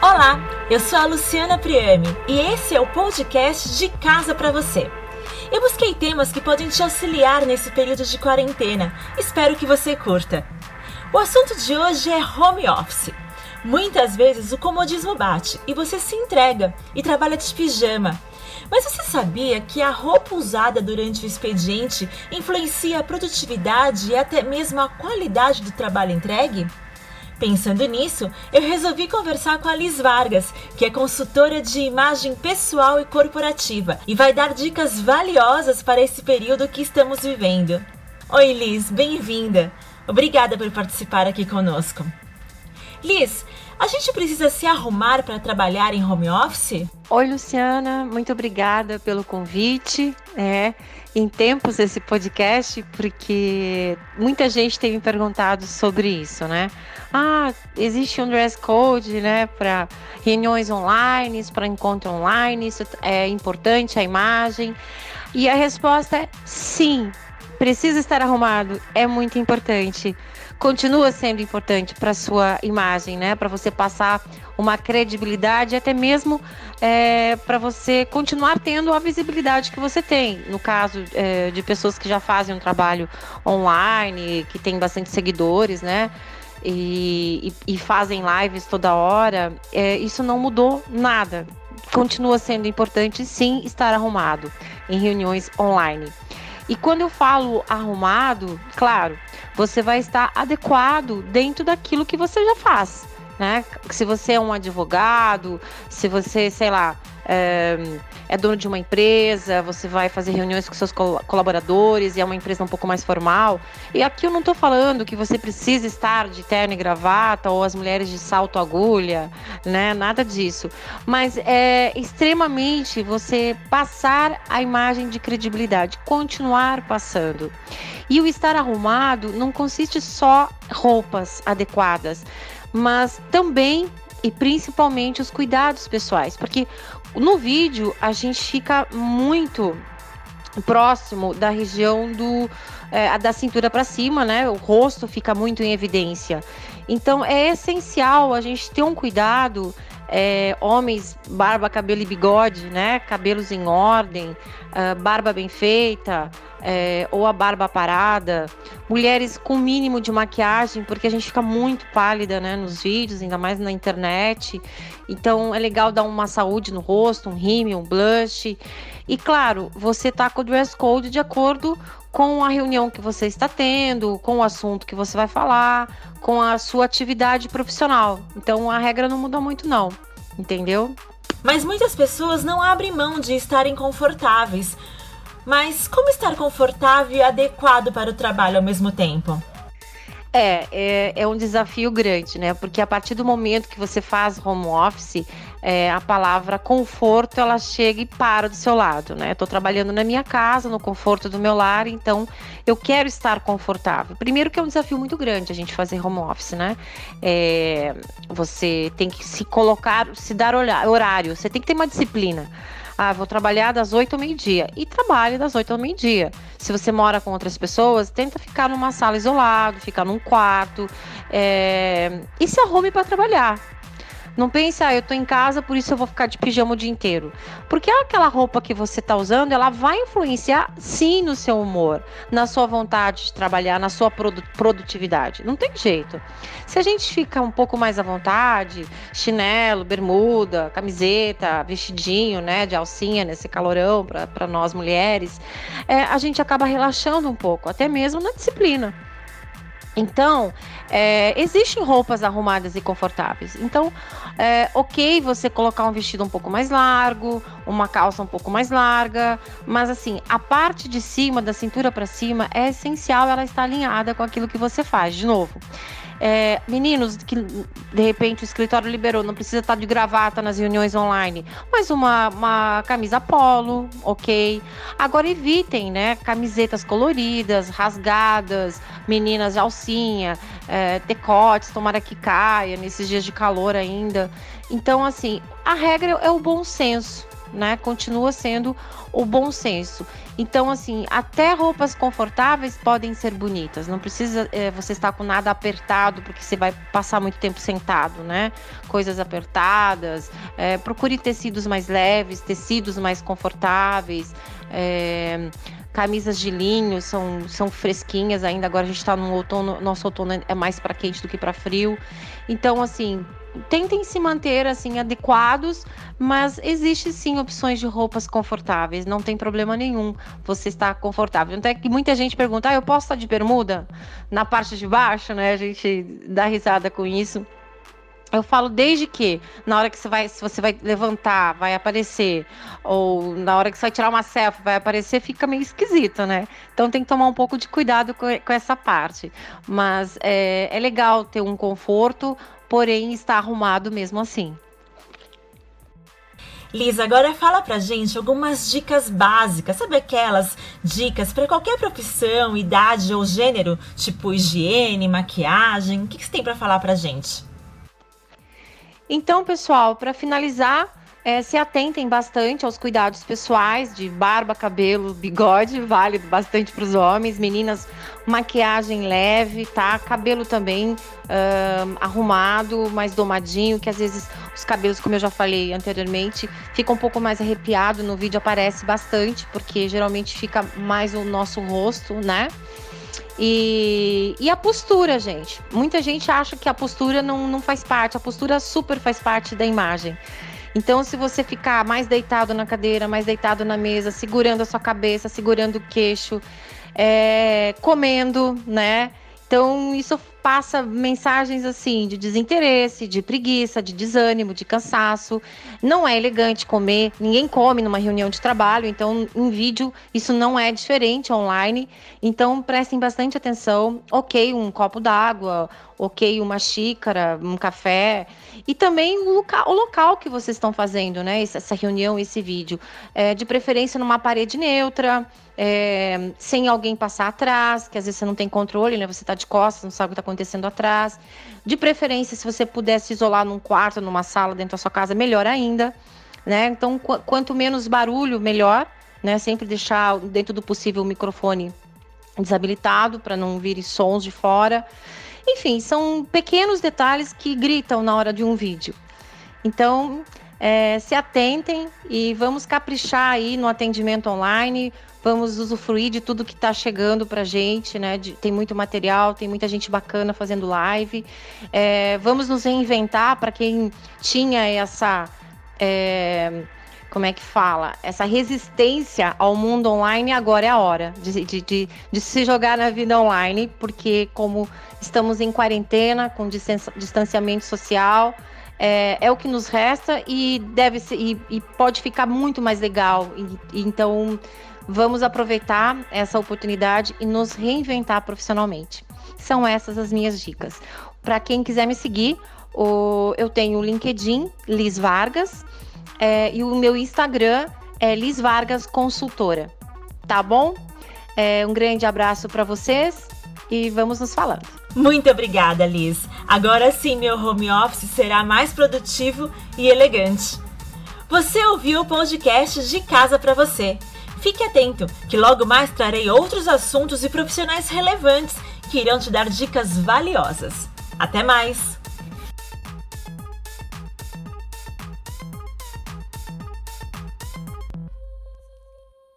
Olá, eu sou a Luciana Priame e esse é o podcast de Casa para você. Eu busquei temas que podem te auxiliar nesse período de quarentena. Espero que você curta. O assunto de hoje é home office. Muitas vezes o comodismo bate e você se entrega e trabalha de pijama. Mas você sabia que a roupa usada durante o expediente influencia a produtividade e até mesmo a qualidade do trabalho entregue? Pensando nisso, eu resolvi conversar com a Liz Vargas, que é consultora de imagem pessoal e corporativa e vai dar dicas valiosas para esse período que estamos vivendo. Oi, Liz, bem-vinda! Obrigada por participar aqui conosco. Liz, a gente precisa se arrumar para trabalhar em home office? Oi, Luciana, muito obrigada pelo convite. É, em tempos esse podcast, porque muita gente tem me perguntado sobre isso, né? Ah, existe um dress code, né, para reuniões online, para encontro online, isso é importante a imagem. E a resposta é sim, precisa estar arrumado, é muito importante continua sendo importante para sua imagem, né? Para você passar uma credibilidade, até mesmo é, para você continuar tendo a visibilidade que você tem. No caso é, de pessoas que já fazem um trabalho online, que tem bastante seguidores, né? E, e, e fazem lives toda hora, é, isso não mudou nada. Continua sendo importante, sim, estar arrumado em reuniões online. E quando eu falo arrumado, claro, você vai estar adequado dentro daquilo que você já faz. Né? Se você é um advogado, se você, sei lá, é, é, dono de uma empresa, você vai fazer reuniões com seus colaboradores e é uma empresa um pouco mais formal. E aqui eu não estou falando que você precisa estar de terno e gravata ou as mulheres de salto agulha, né? Nada disso. Mas é extremamente você passar a imagem de credibilidade, continuar passando. E o estar arrumado não consiste só roupas adequadas, mas também e principalmente os cuidados pessoais, porque no vídeo a gente fica muito próximo da região do é, da cintura para cima, né? O rosto fica muito em evidência. Então é essencial a gente ter um cuidado é, homens, barba, cabelo e bigode, né? Cabelos em ordem, uh, barba bem feita, é, ou a barba parada. Mulheres com mínimo de maquiagem, porque a gente fica muito pálida, né? Nos vídeos, ainda mais na internet. Então é legal dar uma saúde no rosto, um rímel, um blush. E claro, você tá com o dress code de acordo com a reunião que você está tendo, com o assunto que você vai falar, com a sua atividade profissional. Então a regra não muda muito não, entendeu? Mas muitas pessoas não abrem mão de estarem confortáveis. Mas como estar confortável e adequado para o trabalho ao mesmo tempo? É, é, é, um desafio grande, né? Porque a partir do momento que você faz home office, é, a palavra conforto ela chega e para do seu lado, né? Estou trabalhando na minha casa, no conforto do meu lar, então eu quero estar confortável. Primeiro que é um desafio muito grande a gente fazer home office, né? É, você tem que se colocar, se dar horário, você tem que ter uma disciplina. Ah, vou trabalhar das 8 ao meio-dia. E trabalhe das 8 ao meio-dia. Se você mora com outras pessoas, tenta ficar numa sala isolado, ficar num quarto. É... E se arrume para trabalhar. Não pense, ah, eu tô em casa, por isso eu vou ficar de pijama o dia inteiro. Porque aquela roupa que você tá usando, ela vai influenciar sim no seu humor, na sua vontade de trabalhar, na sua produtividade. Não tem jeito. Se a gente fica um pouco mais à vontade, chinelo, bermuda, camiseta, vestidinho, né, de alcinha nesse calorão para nós mulheres, é, a gente acaba relaxando um pouco, até mesmo na disciplina. Então, é, existem roupas arrumadas e confortáveis. Então, é ok você colocar um vestido um pouco mais largo, uma calça um pouco mais larga, mas assim, a parte de cima, da cintura para cima, é essencial ela estar alinhada com aquilo que você faz. De novo, é, meninos que de repente o escritório liberou, não precisa estar de gravata nas reuniões online, mas uma, uma camisa polo, ok. Agora evitem, né? Camisetas coloridas, rasgadas, meninas de alcinha, é, decotes, tomara que caia nesses dias de calor ainda. Então, assim, a regra é o bom senso né? Continua sendo o bom senso. Então, assim, até roupas confortáveis podem ser bonitas. Não precisa é, você estar com nada apertado, porque você vai passar muito tempo sentado, né? Coisas apertadas. É, procure tecidos mais leves, tecidos mais confortáveis. É, camisas de linho são, são fresquinhas ainda. Agora a gente está no outono, nosso outono é mais para quente do que para frio. Então, assim, tentem se manter assim adequados, mas existe sim opções de roupas confortáveis, não tem problema nenhum você estar confortável. Até que muita gente pergunta: ah, eu posso estar de bermuda na parte de baixo, né? A gente dá risada com isso. Eu falo desde que na hora que você vai, se você vai levantar, vai aparecer, ou na hora que você vai tirar uma selfie, vai aparecer, fica meio esquisito, né? Então tem que tomar um pouco de cuidado com, com essa parte. Mas é, é legal ter um conforto, porém está arrumado mesmo assim. Lisa, agora fala pra gente algumas dicas básicas, sabe aquelas dicas para qualquer profissão, idade ou gênero, tipo higiene, maquiagem? O que, que você tem para falar pra gente? Então, pessoal, para finalizar, é, se atentem bastante aos cuidados pessoais de barba, cabelo, bigode, válido bastante para os homens, meninas, maquiagem leve, tá? Cabelo também uh, arrumado, mais domadinho, que às vezes os cabelos, como eu já falei anteriormente, ficam um pouco mais arrepiado. No vídeo aparece bastante, porque geralmente fica mais o nosso rosto, né? E, e a postura, gente. Muita gente acha que a postura não, não faz parte. A postura super faz parte da imagem. Então, se você ficar mais deitado na cadeira, mais deitado na mesa, segurando a sua cabeça, segurando o queixo, é, comendo, né? Então, isso passa mensagens assim de desinteresse, de preguiça, de desânimo, de cansaço. Não é elegante comer, ninguém come numa reunião de trabalho, então em vídeo isso não é diferente online. Então prestem bastante atenção. Ok, um copo d'água, ok, uma xícara, um café. E também o local, o local que vocês estão fazendo, né? Essa reunião, esse vídeo. É, de preferência numa parede neutra. É, sem alguém passar atrás, que às vezes você não tem controle, né? Você está de costas, não sabe o que está acontecendo atrás. De preferência, se você pudesse isolar num quarto, numa sala dentro da sua casa, melhor ainda, né? Então, qu quanto menos barulho, melhor, né? Sempre deixar dentro do possível o microfone desabilitado para não vir sons de fora. Enfim, são pequenos detalhes que gritam na hora de um vídeo. Então, é, se atentem e vamos caprichar aí no atendimento online vamos usufruir de tudo que está chegando para gente, né? De, tem muito material, tem muita gente bacana fazendo live. É, vamos nos reinventar para quem tinha essa. É, como é que fala? Essa resistência ao mundo online, agora é a hora de, de, de, de se jogar na vida online, porque como estamos em quarentena, com distanciamento social, é, é, o que nos resta e deve ser, e, e pode ficar muito mais legal. E, então Vamos aproveitar essa oportunidade e nos reinventar profissionalmente. São essas as minhas dicas. Para quem quiser me seguir, o, eu tenho o LinkedIn, Liz Vargas, é, e o meu Instagram é Liz Vargas Consultora. Tá bom? É, um grande abraço para vocês e vamos nos falando. Muito obrigada, Liz. Agora sim, meu home office será mais produtivo e elegante. Você ouviu o podcast de casa para você. Fique atento, que logo mais trarei outros assuntos e profissionais relevantes que irão te dar dicas valiosas. Até mais!